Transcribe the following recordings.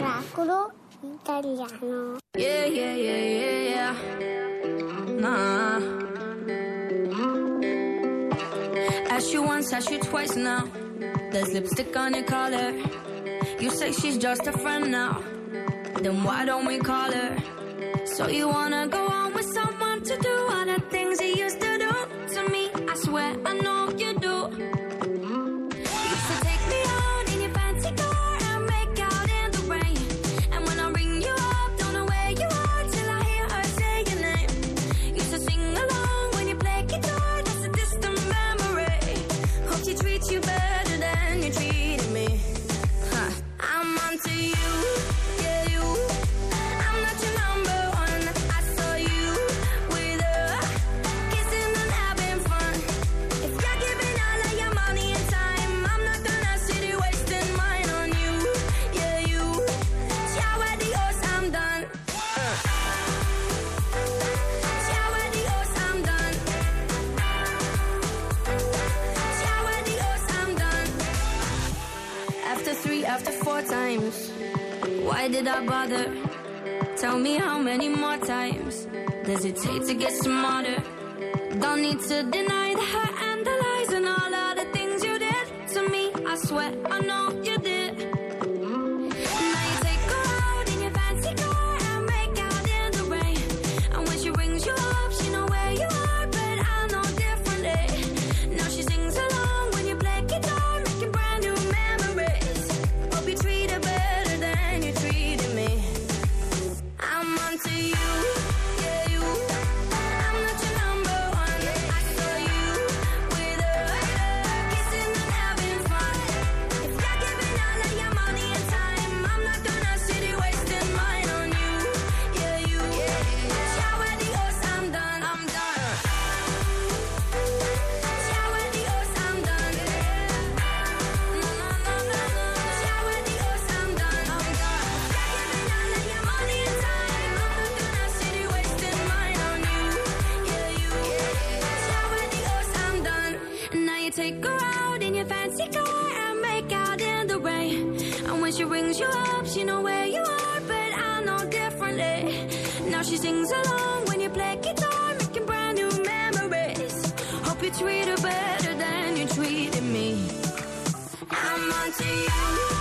Oracolo italiano. Yeah, yeah, yeah, yeah, yeah. Nah. Ask you once, ask you twice now. There's lipstick on your collar. You say she's just a friend now. Then why don't we call her? So you wanna go on with After four times, why did I bother? Tell me how many more times does it take to get smarter? Don't need to deny when she rings you up, she know where you are, but I know differently. Now she sings along when you play guitar, making brand new memories. Hope you treat her better than you treated me. I'm onto you.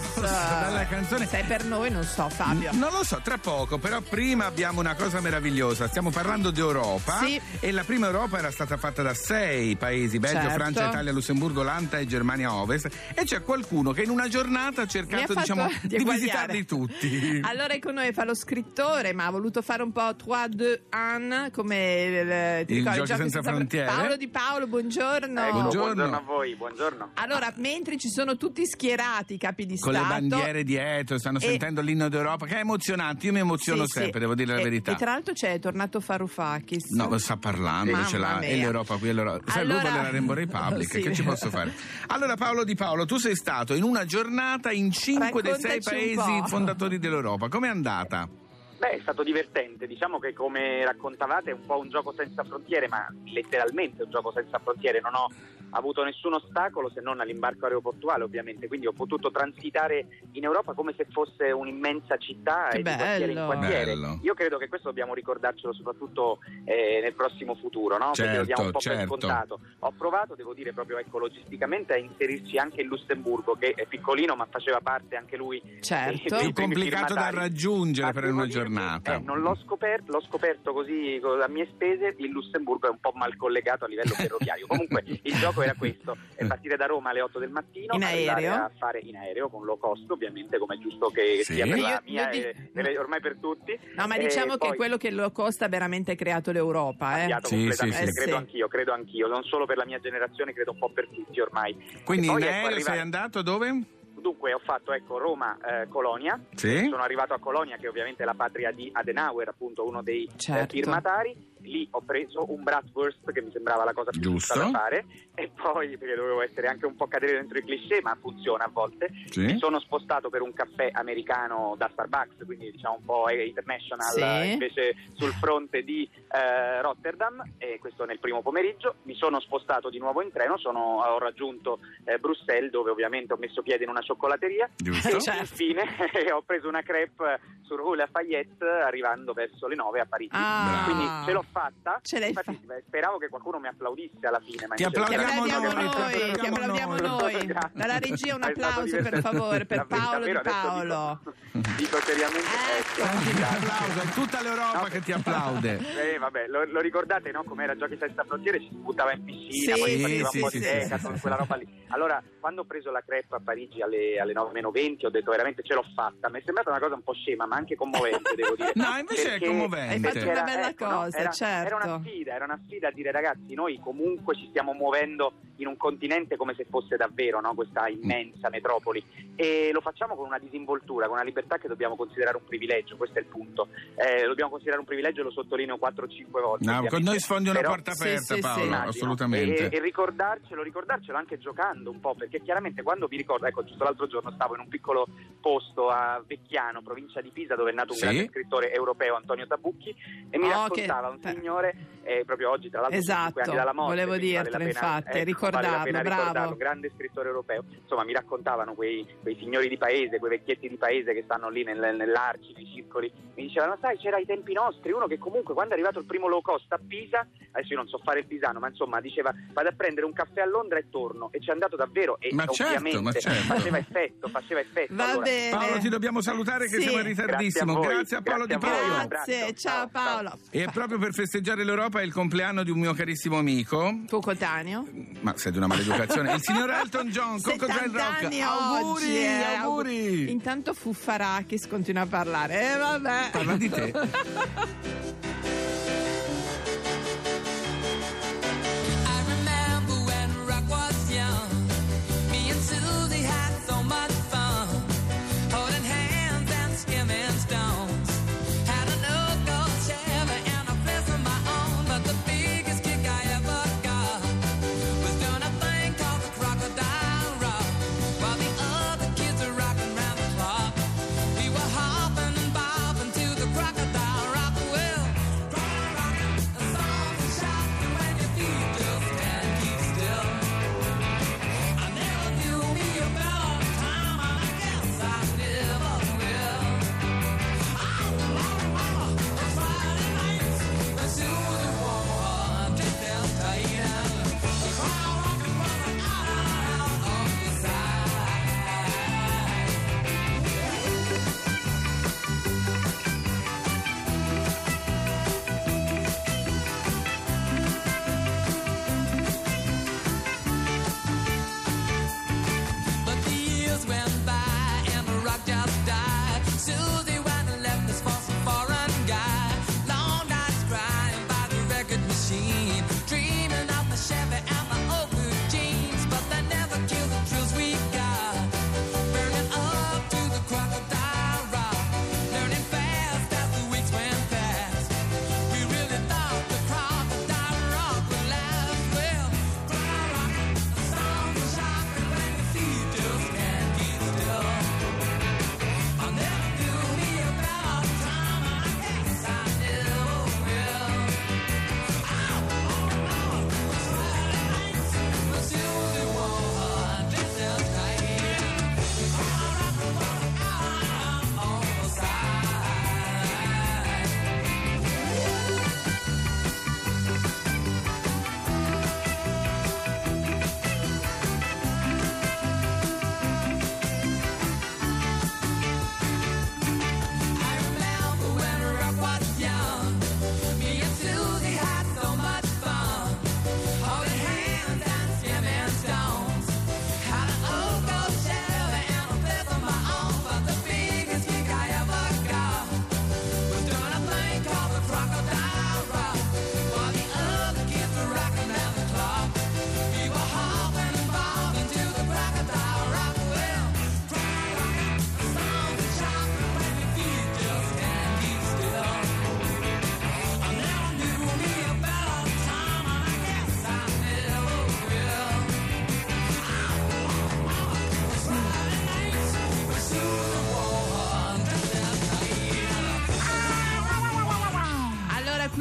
Adios, bella canzone. Sei per noi, non so, Fabio. Non lo so, tra poco, però prima abbiamo una cosa meravigliosa. Stiamo parlando di Europa Sì. e la prima Europa era stata fatta da sei paesi, Belgio, Certo. Francia, Italia, Lussemburgo, Olanda e Germania Ovest e c'è qualcuno che in una giornata ha cercato diciamo, di di visitarli tutti. Allora è con noi fa lo scrittore, ma ha voluto fare un po' 3, 2, 1 come eh, ti Il ricordi, Giochi senza frontiere. Paolo Di Paolo, buongiorno. Ecco, Buongiorno. buongiorno a voi, buongiorno. Allora, mentre ci sono tutti schierati i capi di Con le bandiere dietro, stanno E- sentendo l'inno d'Europa, che è emozionante. Io mi emoziono Sì, sempre, sì. devo dire la E- verità. E, tra l'altro c'è tornato Faroufakis. No, sta parlando, Mamma ce l'ha. mia. E l'Europa qui, l'Europa. Sai, lui Allora- vuole la Rainbow Republic, Sì. che ci posso fare? Allora, Paolo Di Paolo, tu sei stato in una giornata in cinque dei sei paesi fondatori dell'Europa. Com'è andata? Beh, è stato divertente, diciamo che come raccontavate è un po' un gioco senza frontiere, ma letteralmente un gioco senza frontiere, non ho avuto nessun ostacolo se non all'imbarco aeroportuale ovviamente, quindi ho potuto transitare in Europa come se fosse un'immensa città Che e di quartiere in bello. quartiere. Bello. Io credo che questo dobbiamo ricordarcelo soprattutto eh, nel prossimo futuro, no? Perché lo diamo un po' Certo, per certo. scontato. Ho provato, devo dire proprio ecco, logisticamente a inserirci anche il Lussemburgo, che è piccolino ma faceva parte anche lui Certo. Più primi complicato da raggiungere Ma per una giornata. eh, non l'ho scoperto, l'ho scoperto così co- a mie spese. Il Lussemburgo è un po' mal collegato a livello ferroviario. Comunque il gioco era questo: è partire da Roma alle 8 del mattino, In arrivare aereo? a fare in aereo con low cost, ovviamente, come è giusto che Sì. sia per la Io- mia io di- e ormai per tutti. No, ma diciamo che quello che lo costa ha veramente creato l'Europa, eh. cambiato Sì, completamente, sì, sì. credo Eh, anch'io, credo anch'io, non solo per la mia generazione, credo un po' per tutti ormai. Quindi in ecco, aereo sei arrivare- andato dove? Dunque ho fatto ecco, Roma-Colonia, Sì. sono arrivato a Colonia che ovviamente è la patria di Adenauer, appunto uno dei eh, Certo. firmatari lì ho preso un bratwurst che mi sembrava la cosa più giusta da fare e poi, perché dovevo essere anche un po' cadere dentro i cliché, ma funziona a volte, Sì. mi sono spostato per un caffè americano da Starbucks, quindi diciamo un po' international, Sì. invece sul fronte di eh, Rotterdam, e questo nel primo pomeriggio. Mi sono spostato di nuovo in treno, sono- ho raggiunto eh, Bruxelles, dove ovviamente ho messo piede in una cioccolateria. Giusto? E Certo. infine ho preso una crepe su Rue Lafayette arrivando verso le 9 a Parigi. Ah. Quindi ce l'ho fatta. Ce l'hai Infatti, fatta. speravo che qualcuno mi applaudisse alla fine. Ma Ti Applaudiamo noi, noi, ti applaudiamo noi. Dalla regia un È applauso per favore per Paolo Di davvero, adesso Paolo. Dico, dico seriamente. Ecco. ecco. Un applauso, è tutta l'Europa No. che ti applaude. Eh, vabbè, lo, lo ricordate, no? Come era Giochi senza frontiere, ci si buttava in piscina, Sì, poi sì, faceva sì, un po' sì, di sì, decathlon, sì, quella roba lì. Allora, quando ho preso la crepe a Parigi alle, alle 9 meno 20, ho detto veramente ce l'ho fatta. Mi è sembrata una cosa un po' scema, ma anche commovente, devo dire. No, invece è Perché- commovente. Hai fatto una bella ecco, no, cosa, era, certo. Era una sfida, era una sfida a dire ragazzi, noi comunque ci stiamo muovendo in un continente come se fosse davvero no? questa immensa metropoli e lo facciamo con una disinvoltura, con una libertà che dobbiamo considerare un privilegio, questo è il punto. Eh, lo dobbiamo considerare un privilegio, lo sottolineo 4-5 volte. No, con noi sfondi una Però- porta Sì, aperta, sì, sì. Paolo, Immagino. assolutamente. E, e ricordarcelo, ricordarcelo anche giocando un po', perché chiaramente quando mi ricordo, ecco, giusto l'altro giorno stavo in un piccolo posto a Vecchiano, provincia di Pisa, dove è nato un Sì. grande scrittore europeo, Antonio Tabucchi, e mi Oh, raccontava che- un signore, eh, proprio oggi tra l'altro, Esatto, 5 anni dalla morte, volevo vale dirtelo, pena, infatti, vale la ricordarlo, pena bravo. ricordarlo, grande scrittore europeo, insomma mi raccontavano quei, quei signori di paese, quei vecchietti di paese che stanno lì nel, nell'arci, nei circoli, mi dicevano, sai, c'era ai tempi nostri uno che comunque quando è arrivato il primo low cost a Pisa, adesso io non so fare il pisano, ma insomma diceva, vado a prendere un caffè a Londra e torno, e ci è andato davvero, e Ma certo, ovviamente ma certo. faceva effetto, faceva effetto. Va Allora, bene. Paolo, ti dobbiamo salutare che Sì. siamo in ritardissimo. Grazie a voi, Grazie a Paolo grazie Di. Paolo. Grazie, Ciao, Paolo. E proprio per festeggiare l'Europa è il compleanno di un mio carissimo amico. Tuo coetaneo? Ma sei di una maleducazione. Il signor Elton John, Coco 70 Rock. anni Auguri, oggi, eh, auguri. Intanto Fuffarakis continua a parlare. Eh vabbè. Parla di te. when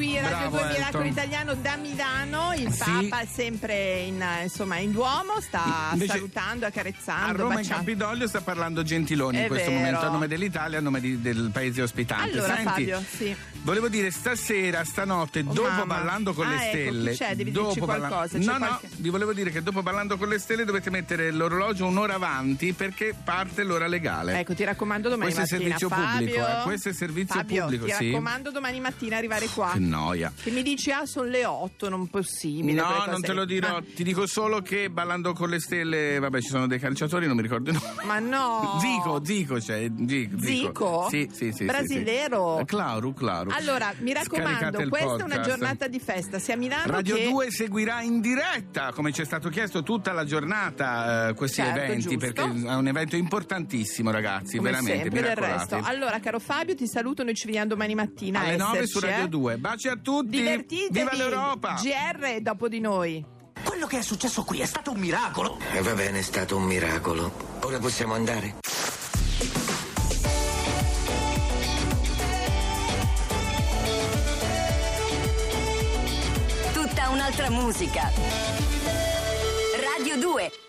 bravo Segue il miracolo Elton. italiano da Milano, il Sì. Papa è sempre in, insomma, in Duomo, sta Invece salutando, A accarezzando, Roma in baciando. Campidoglio sta parlando Gentiloni È in questo vero. momento a nome dell'Italia, a nome di- del paese ospitante. Allora Senti, Fabio, sì. Volevo dire, stasera, stanotte, Oh, dopo mamma. Ballando con Ah, le ecco, Stelle. c'è? Devi dopo dirci Balla- qualcosa, No, qualche- no, vi volevo dire che dopo Ballando con le Stelle dovete mettere l'orologio un'ora avanti perché parte l'ora legale. Ecco, ti raccomando domani Questo è mattina. servizio Fabio, pubblico, eh, questo è servizio Fabio, pubblico, ti sì. raccomando domani mattina arrivare qua. Che noia. Che mi dici, ah, sono le 8, non possibile. No, non te lo dirò, ti dico solo che ballando con le stelle, vabbè, ci sono dei calciatori, non mi ricordo il nome. Ma, ma no! Zico, Zico c'è. Zico? Zico? Sì, sì, sì. Brasilero? Sì, sì. Claro, claro. Allora, mi raccomando, questa è una giornata di festa, sia a Milano Radio che... 2 seguirà in diretta, come ci è stato chiesto, tutta la giornata eh, questi Certo, eventi, giusto. perché è un evento importantissimo, ragazzi, Come veramente. sempre del resto. Allora, caro Fabio, ti saluto, noi ci vediamo domani mattina. Alle 9 esserci, su Radio eh. 2. Baci a tutti. Divertitevi! Viva l'Europa! GR dopo di noi. Quello che è successo qui è stato un miracolo. E va bene, è stato un miracolo. Ora possiamo andare? Un'altra musica. Radio 2